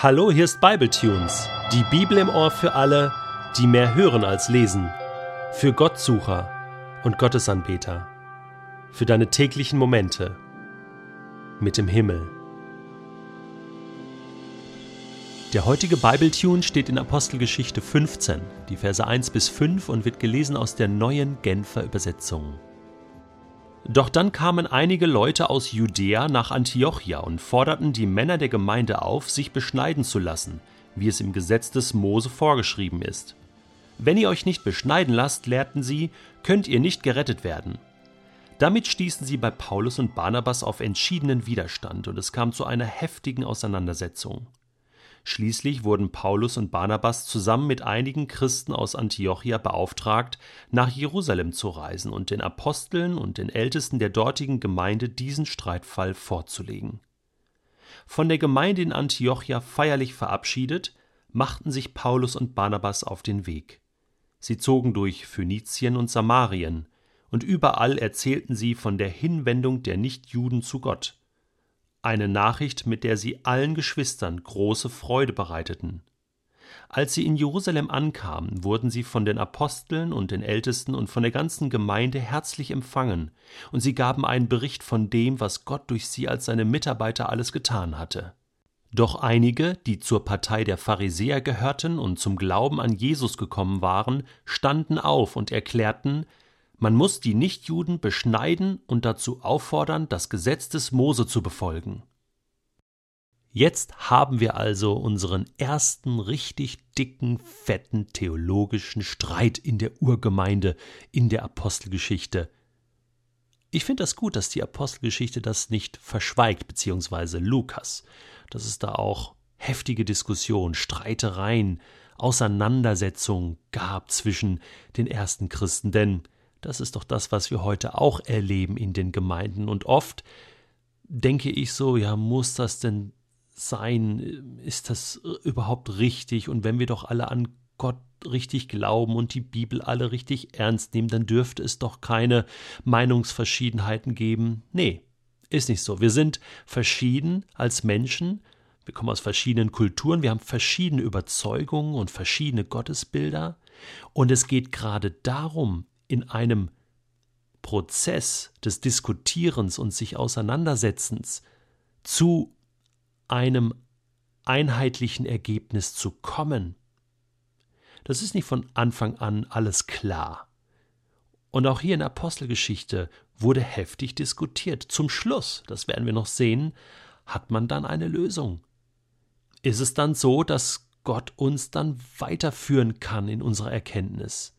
Hallo, hier ist Bibletunes, die Bibel im Ohr für alle, die mehr hören als lesen, für Gottsucher und Gottesanbeter, für deine täglichen Momente mit dem Himmel. Der heutige Bibletune steht in Apostelgeschichte 15, die Verse 1 bis 5 und wird gelesen aus der neuen Genfer Übersetzung. Doch dann kamen einige Leute aus Judäa nach Antiochia und forderten die Männer der Gemeinde auf, sich beschneiden zu lassen, wie es im Gesetz des Mose vorgeschrieben ist. Wenn ihr euch nicht beschneiden lasst, lehrten sie, könnt ihr nicht gerettet werden. Damit stießen sie bei Paulus und Barnabas auf entschiedenen Widerstand und es kam zu einer heftigen Auseinandersetzung. Schließlich wurden Paulus und Barnabas zusammen mit einigen Christen aus Antiochia beauftragt, nach Jerusalem zu reisen und den Aposteln und den Ältesten der dortigen Gemeinde diesen Streitfall vorzulegen. Von der Gemeinde in Antiochia feierlich verabschiedet, machten sich Paulus und Barnabas auf den Weg. Sie zogen durch Phönizien und Samarien, und überall erzählten sie von der Hinwendung der Nichtjuden zu Gott eine Nachricht, mit der sie allen Geschwistern große Freude bereiteten. Als sie in Jerusalem ankamen, wurden sie von den Aposteln und den Ältesten und von der ganzen Gemeinde herzlich empfangen, und sie gaben einen Bericht von dem, was Gott durch sie als seine Mitarbeiter alles getan hatte. Doch einige, die zur Partei der Pharisäer gehörten und zum Glauben an Jesus gekommen waren, standen auf und erklärten, man muss die Nichtjuden beschneiden und dazu auffordern, das Gesetz des Mose zu befolgen. Jetzt haben wir also unseren ersten richtig dicken, fetten theologischen Streit in der Urgemeinde, in der Apostelgeschichte. Ich finde das gut, dass die Apostelgeschichte das nicht verschweigt, beziehungsweise Lukas, dass es da auch heftige Diskussionen, Streitereien, Auseinandersetzungen gab zwischen den ersten Christen, denn das ist doch das, was wir heute auch erleben in den Gemeinden. Und oft denke ich so, ja, muss das denn sein? Ist das überhaupt richtig? Und wenn wir doch alle an Gott richtig glauben und die Bibel alle richtig ernst nehmen, dann dürfte es doch keine Meinungsverschiedenheiten geben. Nee, ist nicht so. Wir sind verschieden als Menschen. Wir kommen aus verschiedenen Kulturen, wir haben verschiedene Überzeugungen und verschiedene Gottesbilder. Und es geht gerade darum, in einem Prozess des Diskutierens und sich Auseinandersetzens zu einem einheitlichen Ergebnis zu kommen. Das ist nicht von Anfang an alles klar. Und auch hier in Apostelgeschichte wurde heftig diskutiert. Zum Schluss, das werden wir noch sehen, hat man dann eine Lösung. Ist es dann so, dass Gott uns dann weiterführen kann in unserer Erkenntnis?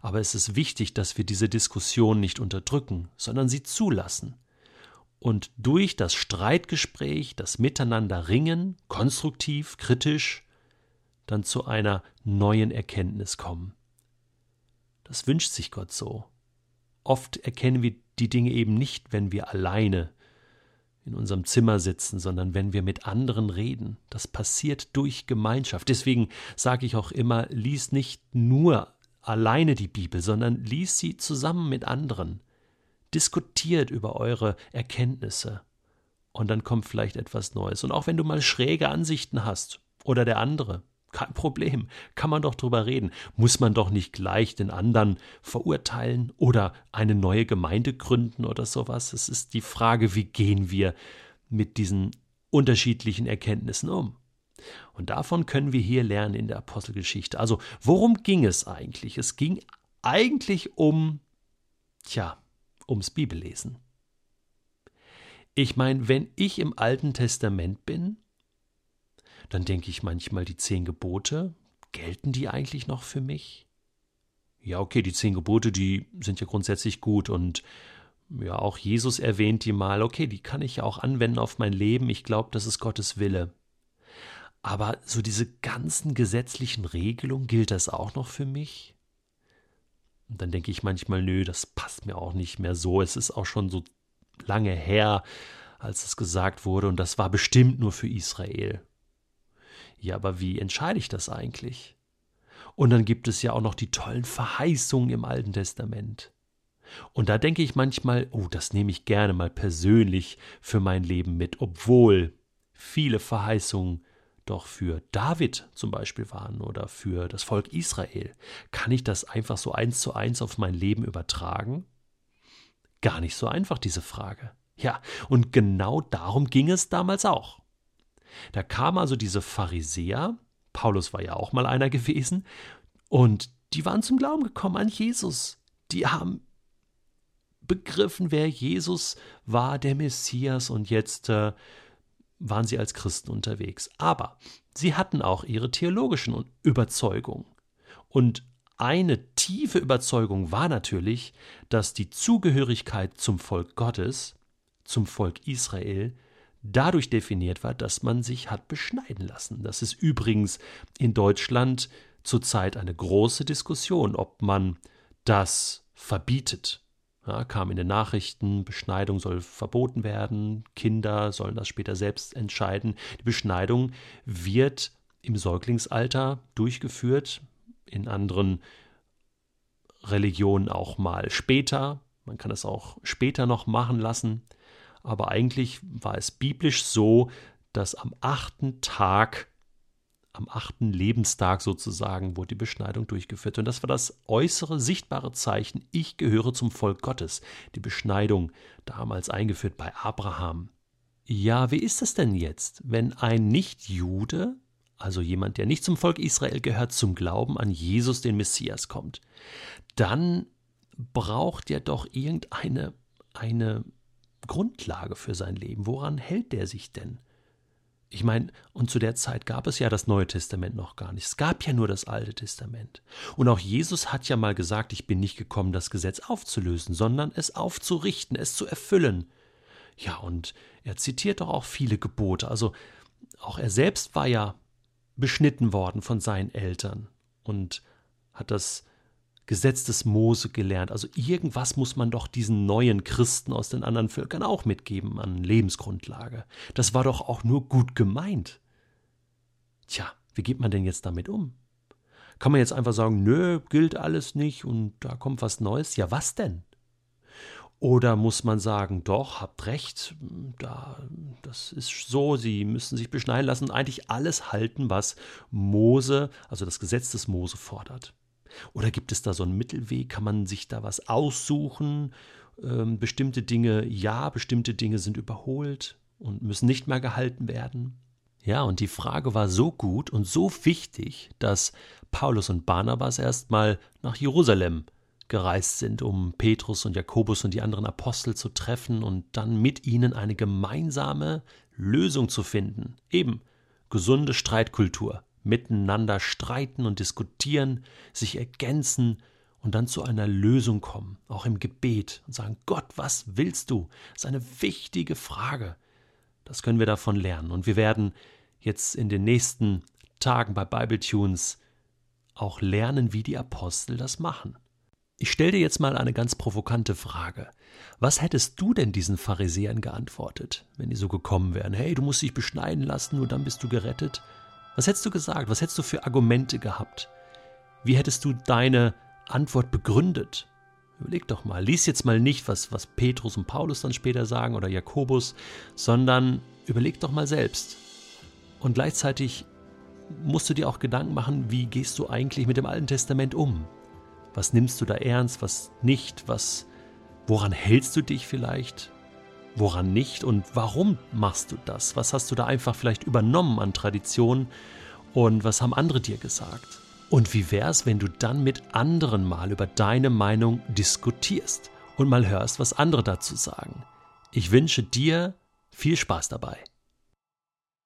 Aber es ist wichtig, dass wir diese Diskussion nicht unterdrücken, sondern sie zulassen. Und durch das Streitgespräch, das Miteinander ringen, konstruktiv, kritisch, dann zu einer neuen Erkenntnis kommen. Das wünscht sich Gott so. Oft erkennen wir die Dinge eben nicht, wenn wir alleine in unserem Zimmer sitzen, sondern wenn wir mit anderen reden. Das passiert durch Gemeinschaft. Deswegen sage ich auch immer, lies nicht nur alleine die Bibel, sondern liest sie zusammen mit anderen. Diskutiert über eure Erkenntnisse. Und dann kommt vielleicht etwas Neues. Und auch wenn du mal schräge Ansichten hast oder der andere, kein Problem, kann man doch drüber reden. Muss man doch nicht gleich den anderen verurteilen oder eine neue Gemeinde gründen oder sowas. Es ist die Frage, wie gehen wir mit diesen unterschiedlichen Erkenntnissen um. Und davon können wir hier lernen in der Apostelgeschichte. Also, worum ging es eigentlich? Es ging eigentlich um, tja, ums Bibellesen. Ich meine, wenn ich im Alten Testament bin, dann denke ich manchmal, die zehn Gebote, gelten die eigentlich noch für mich? Ja, okay, die zehn Gebote, die sind ja grundsätzlich gut und ja, auch Jesus erwähnt die mal, okay, die kann ich ja auch anwenden auf mein Leben. Ich glaube, das ist Gottes Wille. Aber so diese ganzen gesetzlichen Regelungen, gilt das auch noch für mich? Und dann denke ich manchmal, nö, das passt mir auch nicht mehr so. Es ist auch schon so lange her, als es gesagt wurde, und das war bestimmt nur für Israel. Ja, aber wie entscheide ich das eigentlich? Und dann gibt es ja auch noch die tollen Verheißungen im Alten Testament. Und da denke ich manchmal, oh, das nehme ich gerne mal persönlich für mein Leben mit, obwohl viele Verheißungen doch für David zum Beispiel waren oder für das Volk Israel, kann ich das einfach so eins zu eins auf mein Leben übertragen? Gar nicht so einfach, diese Frage. Ja, und genau darum ging es damals auch. Da kamen also diese Pharisäer, Paulus war ja auch mal einer gewesen, und die waren zum Glauben gekommen an Jesus. Die haben begriffen, wer Jesus war, der Messias, und jetzt äh, waren sie als Christen unterwegs. Aber sie hatten auch ihre theologischen Überzeugungen. Und eine tiefe Überzeugung war natürlich, dass die Zugehörigkeit zum Volk Gottes, zum Volk Israel, dadurch definiert war, dass man sich hat beschneiden lassen. Das ist übrigens in Deutschland zurzeit eine große Diskussion, ob man das verbietet. Ja, kam in den Nachrichten, Beschneidung soll verboten werden, Kinder sollen das später selbst entscheiden. Die Beschneidung wird im Säuglingsalter durchgeführt, in anderen Religionen auch mal später. Man kann es auch später noch machen lassen. Aber eigentlich war es biblisch so, dass am achten Tag am achten Lebenstag sozusagen wurde die Beschneidung durchgeführt. Und das war das äußere, sichtbare Zeichen, ich gehöre zum Volk Gottes. Die Beschneidung damals eingeführt bei Abraham. Ja, wie ist es denn jetzt, wenn ein Nichtjude, also jemand, der nicht zum Volk Israel gehört, zum Glauben an Jesus, den Messias, kommt? Dann braucht er doch irgendeine eine Grundlage für sein Leben. Woran hält der sich denn? Ich meine, und zu der Zeit gab es ja das Neue Testament noch gar nicht. Es gab ja nur das Alte Testament. Und auch Jesus hat ja mal gesagt, ich bin nicht gekommen, das Gesetz aufzulösen, sondern es aufzurichten, es zu erfüllen. Ja, und er zitiert doch auch viele Gebote. Also auch er selbst war ja beschnitten worden von seinen Eltern und hat das Gesetz des Mose gelernt. Also irgendwas muss man doch diesen neuen Christen aus den anderen Völkern auch mitgeben an Lebensgrundlage. Das war doch auch nur gut gemeint. Tja, wie geht man denn jetzt damit um? Kann man jetzt einfach sagen, nö, gilt alles nicht und da kommt was Neues? Ja, was denn? Oder muss man sagen, doch, habt recht, da, das ist so, Sie müssen sich beschneiden lassen und eigentlich alles halten, was Mose, also das Gesetz des Mose fordert? Oder gibt es da so einen Mittelweg? Kann man sich da was aussuchen? Ähm, bestimmte Dinge ja, bestimmte Dinge sind überholt und müssen nicht mehr gehalten werden. Ja, und die Frage war so gut und so wichtig, dass Paulus und Barnabas erstmal nach Jerusalem gereist sind, um Petrus und Jakobus und die anderen Apostel zu treffen und dann mit ihnen eine gemeinsame Lösung zu finden. Eben gesunde Streitkultur, miteinander streiten und diskutieren, sich ergänzen und dann zu einer Lösung kommen, auch im Gebet und sagen, Gott, was willst du? Das ist eine wichtige Frage. Das können wir davon lernen. Und wir werden jetzt in den nächsten Tagen bei Bible Tunes auch lernen, wie die Apostel das machen. Ich stelle dir jetzt mal eine ganz provokante Frage. Was hättest du denn diesen Pharisäern geantwortet, wenn die so gekommen wären? Hey, du musst dich beschneiden lassen, nur dann bist du gerettet? Was hättest du gesagt? Was hättest du für Argumente gehabt? Wie hättest du deine Antwort begründet? Überleg doch mal, lies jetzt mal nicht, was, was Petrus und Paulus dann später sagen oder Jakobus, sondern überleg doch mal selbst. Und gleichzeitig musst du dir auch Gedanken machen, wie gehst du eigentlich mit dem Alten Testament um? Was nimmst du da ernst, was nicht, was woran hältst du dich vielleicht? Woran nicht und warum machst du das? Was hast du da einfach vielleicht übernommen an Tradition und was haben andere dir gesagt? Und wie wär's, wenn du dann mit anderen mal über deine Meinung diskutierst und mal hörst, was andere dazu sagen? Ich wünsche dir viel Spaß dabei.